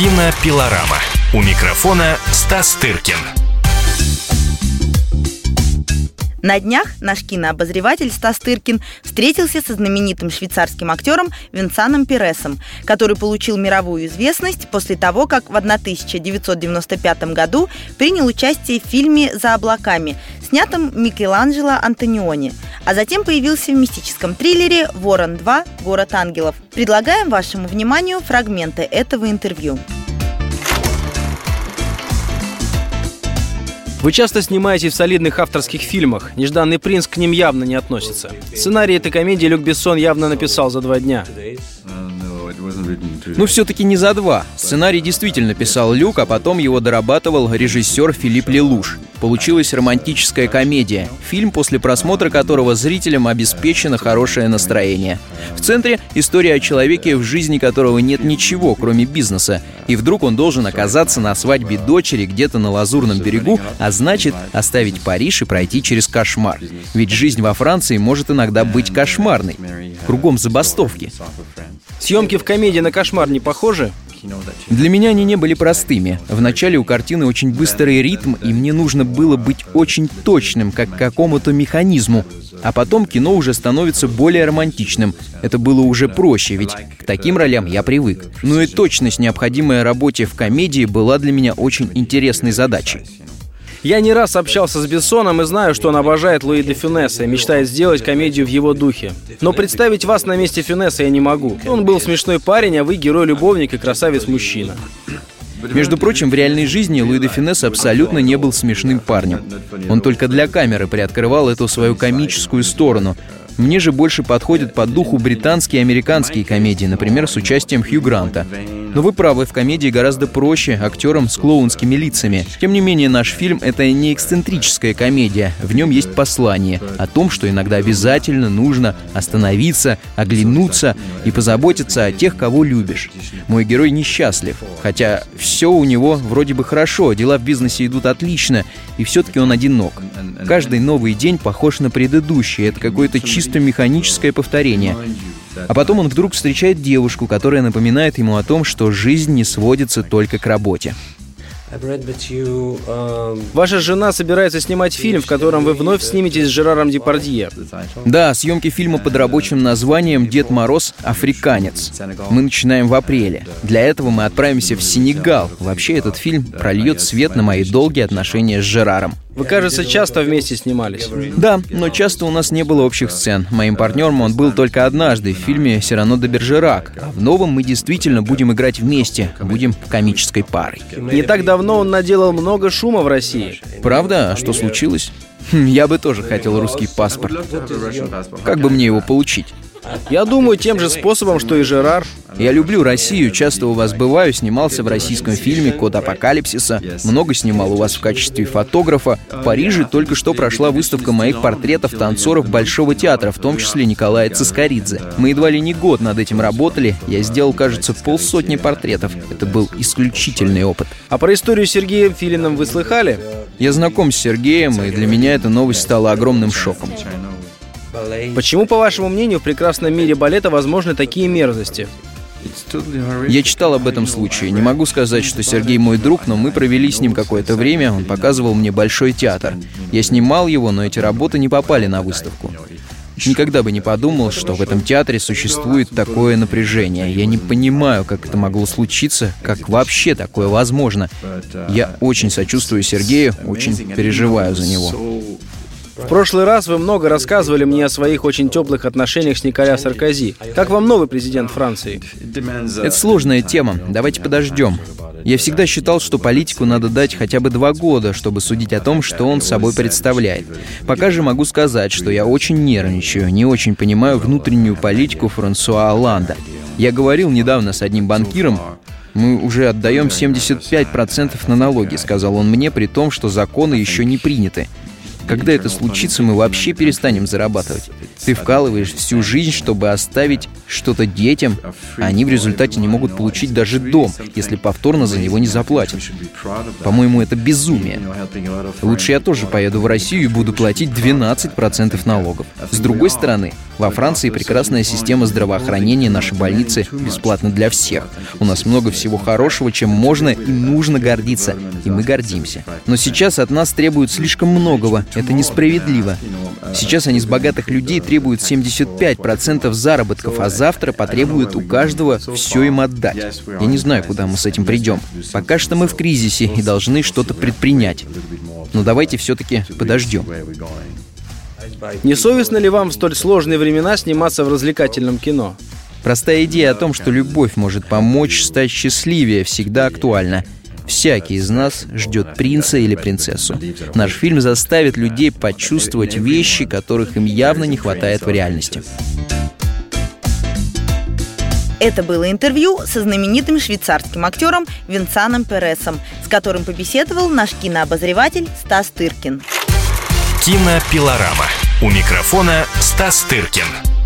Кинопилорама. У микрофона Стас Тыркин. На днях наш кинообозреватель Стас Тыркин встретился со знаменитым швейцарским актером Винсаном Пересом, который получил мировую известность после того, как в 1995 году принял участие в фильме «За облаками», снятом Микеланджело Антониони, а затем появился в мистическом триллере «Ворон 2. Город ангелов». Предлагаем вашему вниманию фрагменты этого интервью. Вы часто снимаетесь в солидных авторских фильмах. «Нежданный принц» к ним явно не относится. Сценарий этой комедии Люк Бессон явно написал за два дня. Ну, все-таки не за два. Сценарий действительно писал Люк, а потом его дорабатывал режиссер Филипп Лелуш. Получилась романтическая комедия, фильм, после просмотра которого зрителям обеспечено хорошее настроение. В центре история о человеке, в жизни которого нет ничего, кроме бизнеса, и вдруг он должен оказаться на свадьбе дочери где-то на Лазурном берегу, а значит оставить Париж и пройти через кошмар. Ведь жизнь во Франции может иногда быть кошмарной. Кругом забастовки. Съемки в комедии на кошмар не похожи? Для меня они не были простыми. Вначале у картины очень быстрый ритм, и мне нужно было быть очень точным, как к какому-то механизму. А потом кино уже становится более романтичным. Это было уже проще, ведь к таким ролям я привык. Ну и точность, необходимая работе в комедии, была для меня очень интересной задачей. Я не раз общался с Бессоном и знаю, что он обожает Луи де Фюнеса и мечтает сделать комедию в его духе. Но представить вас на месте Фюнеса я не могу. Он был смешной парень, а вы герой-любовник и красавец-мужчина. Между прочим, в реальной жизни Луи де Финес абсолютно не был смешным парнем. Он только для камеры приоткрывал эту свою комическую сторону, мне же больше подходят по духу британские и американские комедии, например, с участием Хью Гранта. Но вы правы, в комедии гораздо проще актерам с клоунскими лицами. Тем не менее, наш фильм — это не эксцентрическая комедия. В нем есть послание о том, что иногда обязательно нужно остановиться, оглянуться и позаботиться о тех, кого любишь. Мой герой несчастлив, хотя все у него вроде бы хорошо, дела в бизнесе идут отлично, и все-таки он одинок. Каждый новый день похож на предыдущий, это какое-то чисто чисто механическое повторение. А потом он вдруг встречает девушку, которая напоминает ему о том, что жизнь не сводится только к работе. Ваша жена собирается снимать фильм, в котором вы вновь сниметесь с Жераром Депардье. Да, съемки фильма под рабочим названием «Дед Мороз. Африканец». Мы начинаем в апреле. Для этого мы отправимся в Сенегал. Вообще, этот фильм прольет свет на мои долгие отношения с Жераром. Вы, кажется, часто вместе снимались. Да, но часто у нас не было общих сцен. Моим партнером он был только однажды в фильме «Сирано де Бержерак». А в новом мы действительно будем играть вместе, будем комической парой. Не так давно он наделал много шума в России. Правда? А что случилось? Хм, я бы тоже хотел русский паспорт. Как бы мне его получить? Я думаю, тем же способом, что и Жерар. Я люблю Россию, часто у вас бываю, снимался в российском фильме «Код апокалипсиса», много снимал у вас в качестве фотографа. В Париже только что прошла выставка моих портретов танцоров Большого театра, в том числе Николая Цискоридзе. Мы едва ли не год над этим работали, я сделал, кажется, полсотни портретов. Это был исключительный опыт. А про историю с Сергеем Филином вы слыхали? Я знаком с Сергеем, и для меня эта новость стала огромным шоком. Почему, по вашему мнению, в прекрасном мире балета возможны такие мерзости? Я читал об этом случае. Не могу сказать, что Сергей мой друг, но мы провели с ним какое-то время. Он показывал мне большой театр. Я снимал его, но эти работы не попали на выставку. Никогда бы не подумал, что в этом театре существует такое напряжение. Я не понимаю, как это могло случиться, как вообще такое возможно. Я очень сочувствую Сергею, очень переживаю за него. В прошлый раз вы много рассказывали мне о своих очень теплых отношениях с Николя Саркози. Как вам новый президент Франции? Это сложная тема. Давайте подождем. Я всегда считал, что политику надо дать хотя бы два года, чтобы судить о том, что он собой представляет. Пока же могу сказать, что я очень нервничаю, не очень понимаю внутреннюю политику Франсуа Оланда. Я говорил недавно с одним банкиром, мы уже отдаем 75% на налоги, сказал он мне, при том, что законы еще не приняты. Когда это случится, мы вообще перестанем зарабатывать. Ты вкалываешь всю жизнь, чтобы оставить что-то детям, а они в результате не могут получить даже дом, если повторно за него не заплатят. По-моему, это безумие. Лучше я тоже поеду в Россию и буду платить 12% налогов. С другой стороны, во Франции прекрасная система здравоохранения, наши больницы бесплатны для всех. У нас много всего хорошего, чем можно и нужно гордиться, и мы гордимся. Но сейчас от нас требуют слишком многого, это несправедливо. Сейчас они с богатых людей требуют 75% заработков, а завтра потребуют у каждого все им отдать. Я не знаю, куда мы с этим придем. Пока что мы в кризисе и должны что-то предпринять. Но давайте все-таки подождем. Не совестно ли вам в столь сложные времена сниматься в развлекательном кино? Простая идея о том, что любовь может помочь стать счастливее, всегда актуальна. Всякий из нас ждет принца или принцессу. Наш фильм заставит людей почувствовать вещи, которых им явно не хватает в реальности. Это было интервью со знаменитым швейцарским актером Винсаном Пересом, с которым побеседовал наш кинообозреватель Стас Тыркин. Кинопилорама. У микрофона Стас Тыркин.